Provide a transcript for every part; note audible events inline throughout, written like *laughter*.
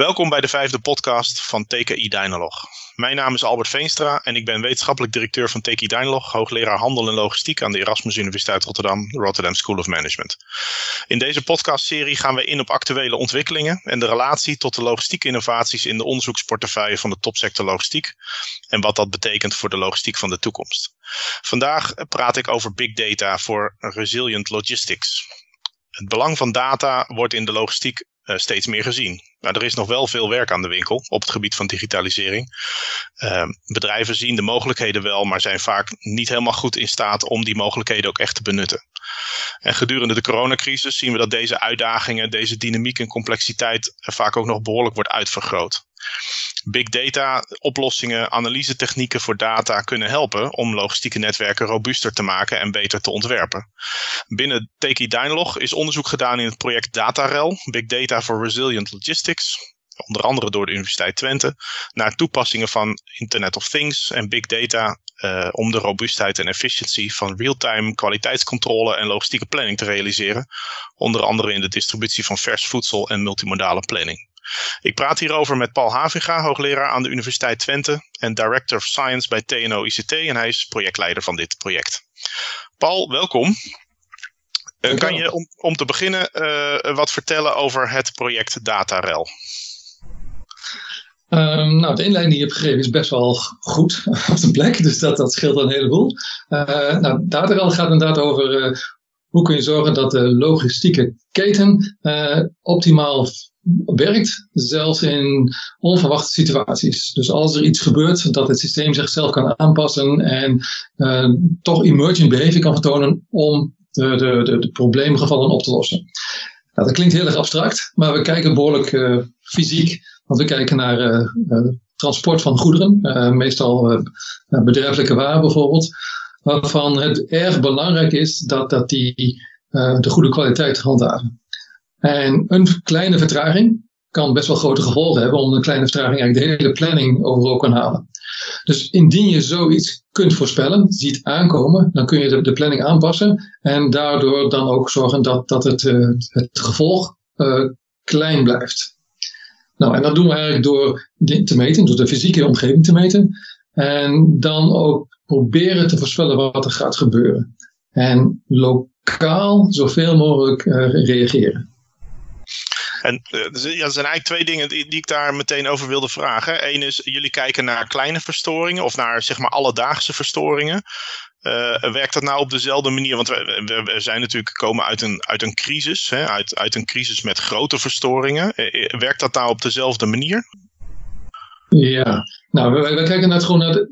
Welkom bij de vijfde podcast van TKI Dynalog. Mijn naam is Albert Veenstra en ik ben wetenschappelijk directeur van TKI Dynalog, hoogleraar handel en logistiek aan de Erasmus Universiteit Rotterdam, Rotterdam School of Management. In deze podcastserie gaan we in op actuele ontwikkelingen en de relatie tot de logistieke innovaties in de onderzoeksportefeuille van de topsector logistiek en wat dat betekent voor de logistiek van de toekomst. Vandaag praat ik over big data voor resilient logistics. Het belang van data wordt in de logistiek uh, steeds meer gezien. Maar er is nog wel veel werk aan de winkel op het gebied van digitalisering. Uh, bedrijven zien de mogelijkheden wel, maar zijn vaak niet helemaal goed in staat om die mogelijkheden ook echt te benutten. En gedurende de coronacrisis zien we dat deze uitdagingen, deze dynamiek en complexiteit vaak ook nog behoorlijk wordt uitvergroot. Big data oplossingen, analyse technieken voor data kunnen helpen om logistieke netwerken robuuster te maken en beter te ontwerpen. Binnen Teki Dynalog is onderzoek gedaan in het project DataRel, Big Data for Resilient Logistics, onder andere door de Universiteit Twente, naar toepassingen van Internet of Things en big data uh, om de robuustheid en efficiëntie van real-time kwaliteitscontrole en logistieke planning te realiseren, onder andere in de distributie van vers voedsel en multimodale planning. Ik praat hierover met Paul Havinga, hoogleraar aan de Universiteit Twente en Director of Science bij TNO ICT en hij is projectleider van dit project. Paul, welkom. Uh, kan je om, om te beginnen uh, wat vertellen over het project DataRel? Um, nou, de inleiding die je hebt gegeven is best wel goed *laughs* op de plek, dus dat, dat scheelt een heleboel. Uh, nou, DataRel gaat inderdaad over hoe kun je zorgen dat de logistieke keten optimaal werkt, zelfs in onverwachte situaties. Dus als er iets gebeurt, dat het systeem zichzelf kan aanpassen en uh, toch emergent behavior kan vertonen om de, de, de, probleemgevallen op te lossen. Nou, dat klinkt heel erg abstract, maar we kijken behoorlijk uh, fysiek, want we kijken naar uh, transport van goederen, meestal bedrijfelijke waar bijvoorbeeld, waarvan het erg belangrijk is dat, dat die de goede kwaliteit handhaven. En een kleine vertraging kan best wel grote gevolgen hebben, omdat een kleine vertraging eigenlijk de hele planning overhoop kan halen. Dus indien je zoiets kunt voorspellen, ziet aankomen, dan kun je de, planning aanpassen en daardoor dan ook zorgen dat, dat het, uh, het gevolg uh, klein blijft. Nou, en dat doen we eigenlijk door te meten, door de fysieke omgeving te meten. En dan ook proberen te voorspellen wat er gaat gebeuren. En lokaal zoveel mogelijk uh, reageren. En uh, er zijn eigenlijk twee dingen die, ik daar meteen over wilde vragen. Eén is, jullie kijken naar kleine verstoringen of naar zeg maar alledaagse verstoringen. Uh, werkt dat nou op dezelfde manier? Want we, zijn natuurlijk gekomen uit een, uit een crisis, hè? Uit, uit een crisis met grote verstoringen. Uh, werkt dat nou op dezelfde manier? Ja, nou, we, we kijken naar gewoon naar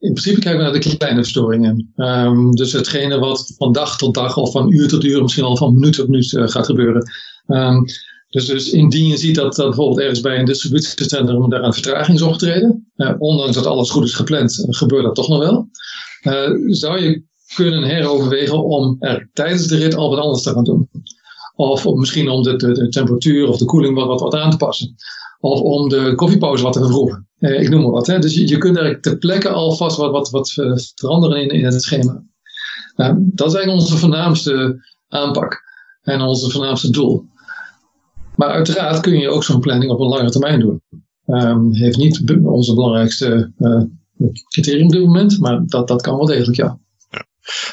in principe kijken we naar de kleine verstoringen. Um, dus hetgene wat van dag tot dag of van uur tot uur, misschien al van minuut tot minuut gaat gebeuren. Um, dus, dus indien je ziet dat, bijvoorbeeld ergens bij een distributiecentrum daar een vertraging is opgetreden, uh, ondanks dat alles goed is gepland, gebeurt dat toch nog wel. Uh, zou je kunnen heroverwegen om er tijdens de rit al wat anders te gaan doen. Of, misschien om de, de, temperatuur of de koeling wat, wat, aan te passen. Of om de koffiepauze wat te vervroegen. Uh, ik noem maar wat. Hè. Dus je, kunt er ter plekke alvast wat, wat, wat veranderen in, in het schema. dat is eigenlijk onze voornaamste aanpak. En onze voornaamste doel. Maar uiteraard kun je ook zo'n planning op een lange termijn doen. Um, heeft niet onze belangrijkste uh, criterium op dit moment, maar dat, dat kan wel degelijk, ja. ja.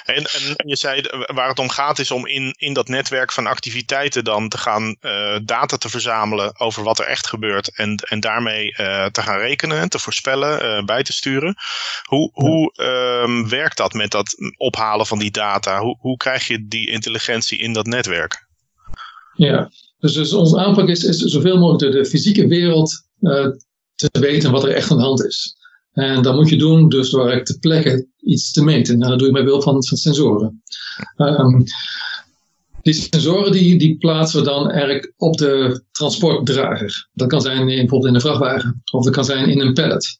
En, en, je zei, waar het om gaat is om in, in dat netwerk van activiteiten dan te gaan uh, data te verzamelen over wat er echt gebeurt en, en daarmee uh, te gaan rekenen, te voorspellen, bij te sturen. Hoe, hoe um, werkt dat met dat ophalen van die data? Hoe, hoe krijg je die intelligentie in dat netwerk? Ja, dus, dus onze aanpak is, is zoveel mogelijk de, de fysieke wereld uh, te weten wat er echt aan de hand is. En dat moet je doen dus door te plekken iets te meten. En dat doe je met behulp van, van sensoren. Um, die sensoren die, die plaatsen we dan eigenlijk op de transportdrager. Dat kan zijn in, bijvoorbeeld in een vrachtwagen. Of dat kan zijn in een pallet.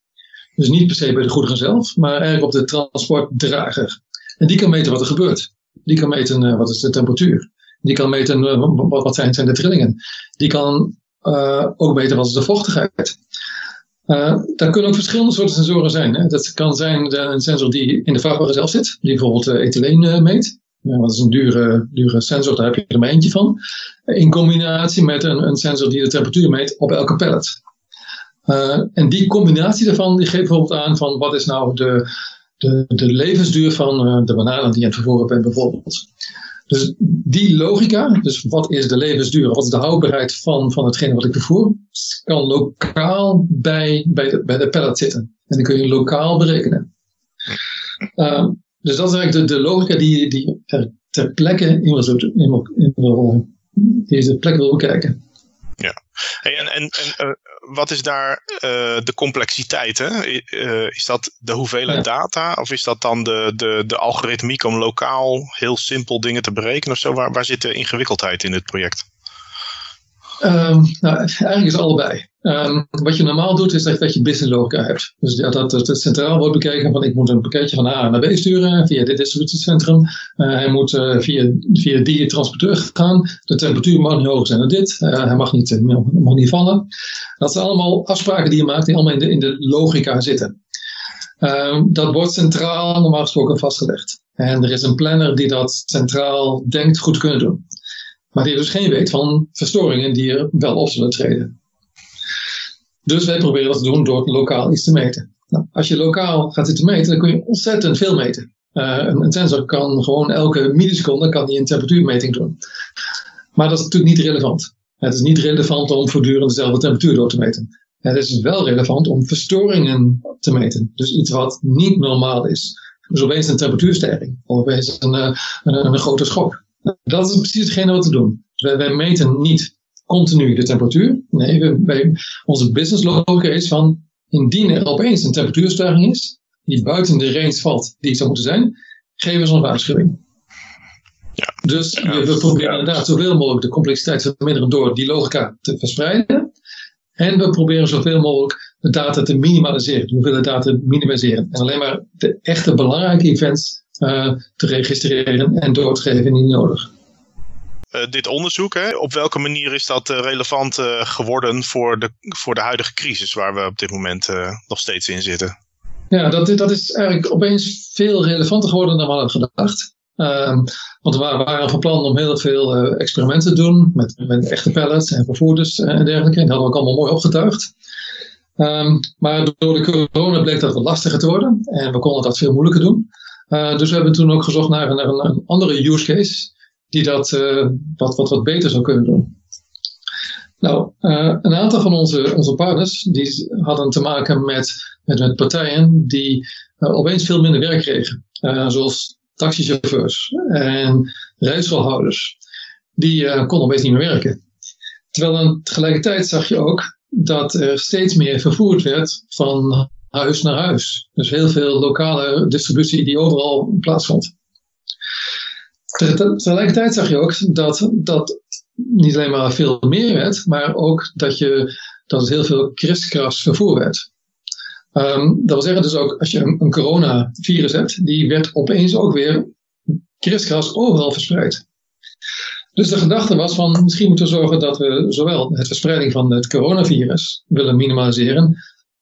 Dus niet per se bij de goederen zelf, maar eigenlijk op de transportdrager. En die kan meten wat er gebeurt. Die kan meten uh, wat is de temperatuur. Die kan meten uh, wat, zijn, zijn, de trillingen. Die kan uh, ook meten wat is de vochtigheid. Uh, daar kunnen ook verschillende soorten sensoren zijn. Hè. Dat kan zijn een sensor die in de vrachtwagen zelf zit, die bijvoorbeeld ethyleen meet. Dat is een dure, dure sensor, daar heb je er maar eentje van. In combinatie met een, een sensor die de temperatuur meet op elke pallet. Uh, en die combinatie daarvan die geeft bijvoorbeeld aan van wat is nou de, de, de levensduur van uh, de bananen die je aan het vervoeren bent bijvoorbeeld. Dus die logica, dus wat is de levensduur, wat is de houdbaarheid van, van hetgene wat ik vervoer, kan lokaal bij, bij, de, bij de pallet zitten. En dan kun je lokaal berekenen. Uh, dus dat is eigenlijk de, de logica die, die er ter plekke in in, in deze plek wil bekijken. Hey, en, en, en uh, wat is daar uh, de complexiteit? Hè? Uh, is dat de hoeveelheid ja. data of is dat dan de, de, de algoritmiek om lokaal heel simpel dingen te berekenen of zo? Waar, waar zit de ingewikkeldheid in dit project? Um, nou, eigenlijk is allebei. Um, wat je normaal doet, is dat, dat je business logica hebt. Dus dat, dat, het centraal wordt bekeken van ik moet een pakketje van A naar B sturen via dit distributiecentrum. Uh, hij moet uh, via, via die transporteur gaan. De temperatuur mag niet hoger zijn dan dit. Uh, hij mag niet, mag niet vallen. Dat zijn allemaal afspraken die je maakt die allemaal in de, in de logica zitten. Um, dat wordt centraal normaal gesproken vastgelegd. En er is een planner die dat centraal denkt goed kunnen doen. Maar die dus geen weet van verstoringen die er wel op zullen treden. Dus wij proberen dat te doen door lokaal iets te meten. Nou, als je lokaal gaat zitten meten, dan kun je ontzettend veel meten. Uh, een, sensor kan gewoon elke milliseconde kan die een temperatuurmeting doen. Maar dat is natuurlijk niet relevant. Het is niet relevant om voortdurend dezelfde temperatuur door te meten. Het is wel relevant om verstoringen te meten. Dus iets wat niet normaal is. Dus opeens een temperatuurstijging. Of opeens een, een, een, een grote schok. Dat is precies hetgene wat we doen. Wij, wij meten niet continu de temperatuur. Nee, we, wij, onze business logica is van indien er opeens een temperatuurstijging is, die buiten de range valt die het zou moeten zijn, geven ze een waarschuwing. Ja. Dus ja, we, proberen inderdaad zoveel mogelijk de complexiteit te verminderen door die logica te verspreiden. En we proberen zoveel mogelijk de data te minimaliseren, de hoeveelheid data te minimaliseren. En alleen maar de echte belangrijke events uh, te registreren en door te geven indien nodig. Uh, dit onderzoek, hè, op welke manier is dat uh, relevant geworden voor de, voor de huidige crisis waar we op dit moment nog steeds in zitten? Ja, dat, dat is eigenlijk opeens veel relevanter geworden dan we hadden gedacht. Um, want we waren van plan om heel veel uh, experimenten te doen met, met echte pallets en vervoerders en dergelijke. En dat hadden we ook allemaal mooi opgetuigd. Um, maar door de corona bleek dat wat lastiger te worden en we konden dat veel moeilijker doen. Uh, dus we hebben toen ook gezocht naar, een, andere use case die dat uh, wat, wat, wat beter zou kunnen doen. Nou, een aantal van onze, onze partners die hadden te maken met, met, partijen die opeens veel minder werk kregen. zoals taxichauffeurs en rijschoolhouders, die konden opeens niet meer werken. Terwijl dan tegelijkertijd zag je ook dat er steeds meer vervoerd werd van huis naar huis. Dus heel veel lokale distributie die overal plaatsvond. Tegelijkertijd zag je ook dat dat niet alleen maar veel meer werd, maar ook dat, je, dat het heel veel kriskras vervoer werd. Um, dat wil zeggen dus ook, als je een, een coronavirus hebt, die werd opeens ook weer kriskras overal verspreid. Dus de gedachte was van, misschien moeten we zorgen dat we zowel het verspreiding van het coronavirus willen minimaliseren,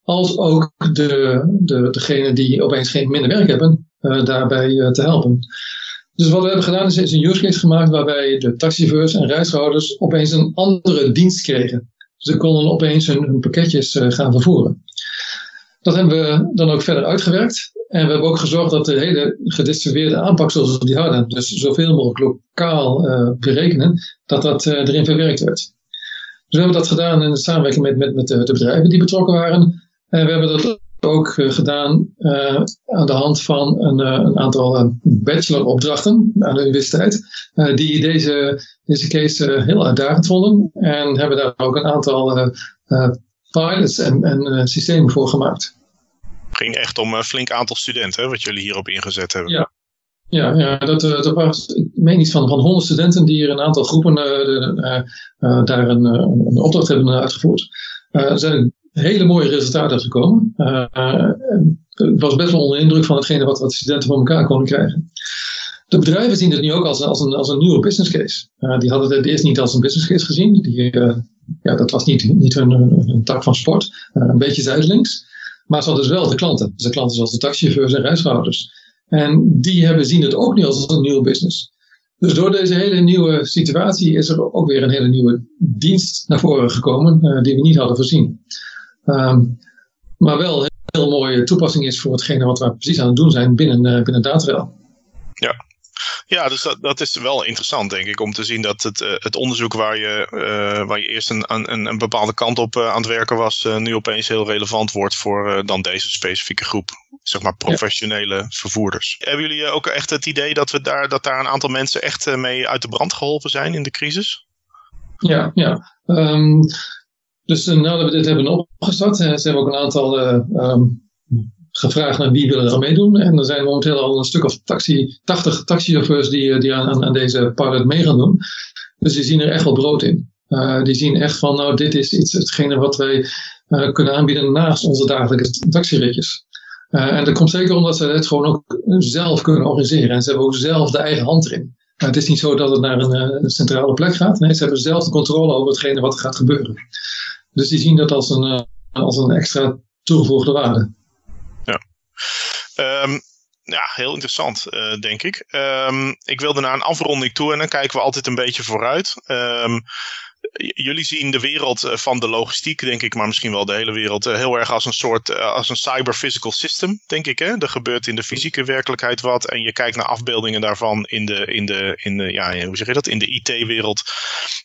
als ook de, de, degene die opeens geen minder werk hebben, uh, daarbij uh, te helpen. Dus wat we hebben gedaan is, is een use case gemaakt waarbij de taxichauffeurs en reishouders opeens een andere dienst kregen. Ze konden opeens hun, pakketjes uh, gaan vervoeren. Dat hebben we dan ook verder uitgewerkt. En we hebben ook gezorgd dat de hele gedistribueerde aanpak zoals we die hadden, dus zoveel mogelijk lokaal berekenen, dat dat erin verwerkt werd. Dus we hebben dat gedaan in samenwerking met, met, met de bedrijven die betrokken waren. En we hebben dat ook uh, gedaan aan de hand van een, een aantal bacheloropdrachten aan de universiteit, die deze, deze case heel uitdagend vonden. En hebben daar ook een aantal pilots en, en systemen voor gemaakt ging echt om een flink aantal studenten, wat jullie hierop ingezet hebben. Ja, ja, ja dat, eh, dat was, ik meen iets van, van 100 studenten die er een aantal groepen daar een, een, opdracht hebben uitgevoerd. er zijn hele mooie resultaten gekomen. het was best wel onder indruk van hetgene wat, wat studenten van elkaar konden krijgen. De bedrijven zien het nu ook als, als, een, als een nieuwe business case. die hadden het eerst niet als een business case gezien. Die, ja, dat was niet, niet hun, tak van sport. een beetje zijdelings. Maar ze hadden dus wel de klanten. Dus de klanten zoals de taxichauffeurs en reishouders. En die hebben, zien het ook nu als een nieuwe business. Dus door deze hele nieuwe situatie is er ook weer een hele nieuwe dienst naar voren gekomen die we niet hadden voorzien. Um, maar wel een heel mooie toepassing is voor hetgene wat we precies aan het doen zijn binnen, uh, binnen Datrail. Ja, ja, dus dat, dat is wel interessant, denk ik, om te zien dat het, uh, het onderzoek waar je, uh, waar je eerst een, een, een bepaalde kant op uh, aan het werken was, nu opeens heel relevant wordt voor dan deze specifieke groep, zeg maar professionele ja. vervoerders. Hebben jullie ook echt het idee dat, we daar, dat daar een aantal mensen echt mee uit de brand geholpen zijn in de crisis? Ja, ja. Um, dus nadat we dit hebben opgestart, zijn we ook een aantal um, gevraagd naar wie willen er meedoen. En er zijn momenteel al een stuk of taxi, 80 taxichauffeurs die, die aan, aan deze pilot mee gaan doen. Dus die zien er echt wel brood in. Die zien echt van, nou, dit is iets, hetgene wat wij kunnen aanbieden naast onze dagelijkse taxiritjes. Uh, en dat komt zeker omdat ze het gewoon ook zelf kunnen organiseren. En ze hebben ook zelf de eigen hand erin. het is niet zo dat het naar een, een, centrale plek gaat. Nee, ze hebben zelf de controle over hetgene wat er gaat gebeuren. Dus die zien dat als een, als een extra toegevoegde waarde. Um, ja, heel interessant, uh, denk ik. Um, ik wilde naar een afronding toe en dan kijken we altijd een beetje vooruit. Um, jullie zien de wereld eh, van de logistiek, denk ik, maar misschien wel de hele wereld, eh, heel erg als een soort, eh, als een cyber-physical system, denk ik. Hè? Er gebeurt in de fysieke werkelijkheid wat en je kijkt naar afbeeldingen daarvan in de, in de, in de ja, hoe zeg je dat, in de IT-wereld.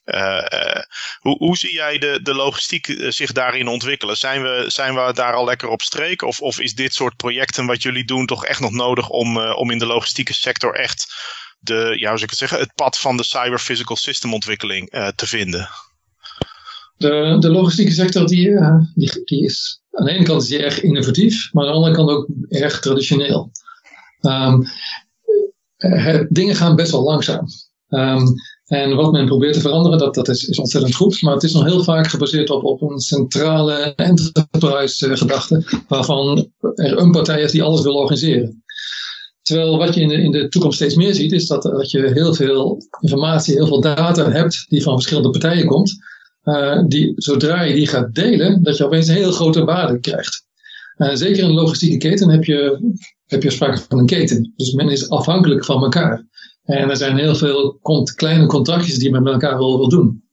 Uh, uh, hoe, hoe zie jij de, de logistiek zich daarin ontwikkelen? Zijn we, zijn we daar al lekker op streek? Of, of is dit soort projecten wat jullie doen toch echt nog nodig om, om in de logistieke sector echt de, ja, hoe zou ik het zeggen, het pad van de cyber-physical system ontwikkeling uh, te vinden? De, de logistieke sector die, uh, die, die, is aan de ene kant is die erg innovatief, maar aan de andere kant ook erg traditioneel. Um, het, dingen gaan best wel langzaam. Um, en wat men probeert te veranderen, dat, dat is, is ontzettend goed. Maar het is nog heel vaak gebaseerd op, op een centrale enterprise gedachte. Waarvan er een partij is die alles wil organiseren. Terwijl wat je in de, in de toekomst steeds meer ziet, is dat, dat je heel veel informatie, heel veel data hebt die van verschillende partijen komt. Uh, die, zodra je die gaat delen, dat je opeens een heel grote waarde krijgt. Uh, zeker in de logistieke keten heb je, heb je sprake van een keten. Dus men is afhankelijk van elkaar. En er zijn heel veel kleine contractjes die men met elkaar wil, doen.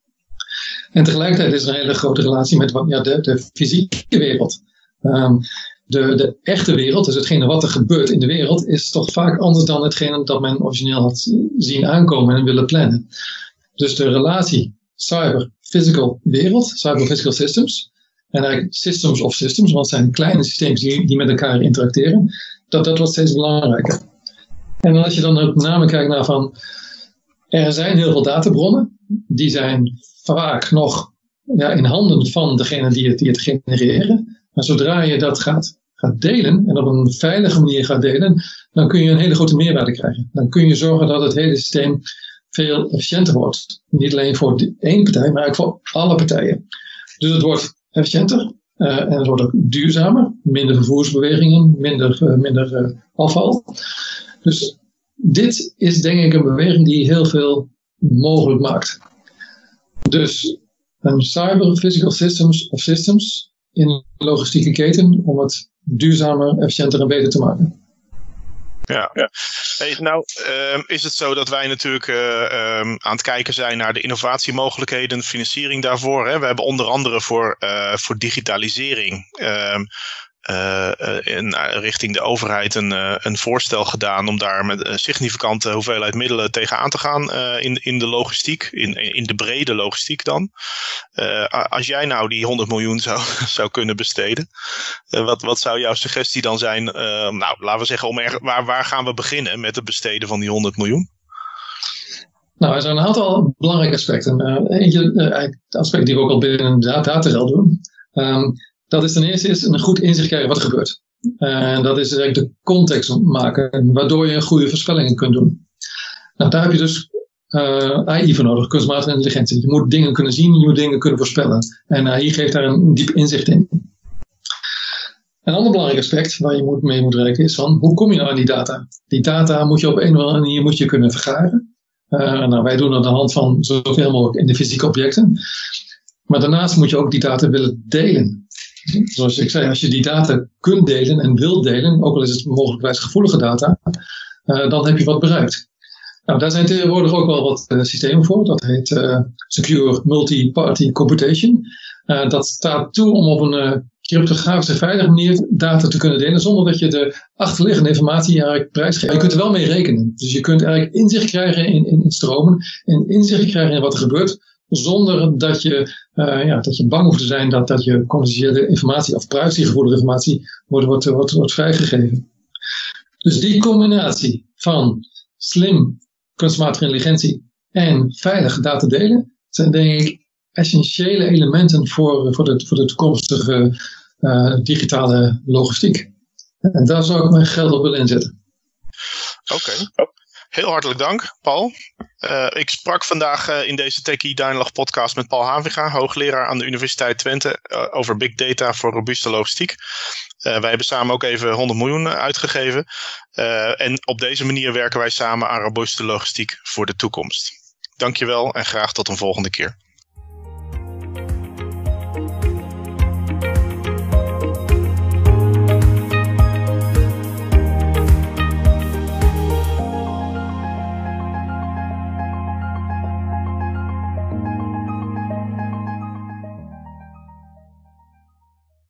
En tegelijkertijd is er een hele grote relatie met ja, de, de fysieke wereld. Um, de, de echte wereld, dus hetgene wat er gebeurt in de wereld, is toch vaak anders dan hetgene dat men origineel had zien aankomen en willen plannen. Dus de relatie cyber-physical wereld, cyber-physical systems, en eigenlijk systems of systems, want het zijn kleine systemen die, met elkaar interacteren, dat, dat wordt steeds belangrijker. En als je dan met name kijkt naar van, er zijn heel veel databronnen, die zijn vaak nog ja, in handen van degene die het, die het genereren. Maar zodra je dat gaat, delen en op een veilige manier gaat delen, dan kun je een hele grote meerwaarde krijgen. Dan kun je zorgen dat het hele systeem veel efficiënter wordt. Niet alleen voor één partij, maar ook voor alle partijen. Dus het wordt efficiënter uh, en het wordt ook duurzamer. Minder vervoersbewegingen, minder, uh, minder uh, afval. Dus dit is denk ik een beweging die heel veel mogelijk maakt. Dus een cyber physical systems of systems in de logistieke keten om het duurzamer, efficiënter en beter te maken. Ja, ja. Hey, nou um, is het zo dat wij natuurlijk uh, um, aan het kijken zijn naar de innovatiemogelijkheden, financiering daarvoor. Hè? We hebben onder andere voor, uh, voor digitalisering um, uh, in, richting de overheid een, uh, een voorstel gedaan om daar met een significante hoeveelheid middelen tegenaan te gaan in, in de logistiek, in, in de brede logistiek dan. als jij nou die 100 miljoen zou, *laughs* zou kunnen besteden, wat, wat zou jouw suggestie dan zijn? nou, laten we zeggen, om waar, waar gaan we beginnen met het besteden van die 100 miljoen? Nou, er zijn een aantal belangrijke aspecten. eentje, het aspect die we ook al binnen de data doen. Um, dat is ten eerste is een goed inzicht krijgen wat er gebeurt. En dat is eigenlijk de context maken, waardoor je goede voorspellingen kunt doen. Nou, daar heb je dus uh, AI voor nodig, kunstmatige intelligentie. Je moet dingen kunnen zien, je moet dingen kunnen voorspellen. En AI geeft daar een diep inzicht in. Een ander belangrijk aspect waar je moet, mee moet rekenen is van hoe kom je nou aan die data? Die data moet je op een of andere manier moet je kunnen vergaren. Uh, nou, wij doen dat aan de hand van zoveel mogelijk in de fysieke objecten. Maar daarnaast moet je ook die data willen delen. Zoals ik zei, als je die data kunt delen en wilt delen, ook al is het mogelijkwijs gevoelige data, uh, dan heb je wat bereikt. Nou, daar zijn tegenwoordig ook wel wat uh, systemen voor. Dat heet uh, Secure Multi-Party Computation. dat staat toe om op een cryptografische veilige manier data te kunnen delen zonder dat je de achterliggende informatie eigenlijk prijsgeeft. Je kunt er wel mee rekenen. Dus je kunt eigenlijk inzicht krijgen in, in stromen en inzicht krijgen in wat er gebeurt zonder dat je, uh, ja, dat je bang hoeft te zijn dat, dat je commerciële informatie of privacygevoelige informatie wordt, wordt, wordt, wordt vrijgegeven. Dus die combinatie van slim kunstmatige intelligentie en veilig data delen zijn denk ik essentiële elementen voor, voor, de, voor de toekomstige uh, digitale logistiek. En daar zou ik mijn geld op willen inzetten. Oké. Heel hartelijk dank, Paul. Uh, ik sprak vandaag uh, in deze Techie Dialog podcast met Paul Haviga, hoogleraar aan de Universiteit Twente, uh, over big data voor robuuste logistiek. wij hebben samen ook even 100 miljoen uitgegeven. en op deze manier werken wij samen aan robuuste logistiek voor de toekomst. Dankjewel en graag tot een volgende keer.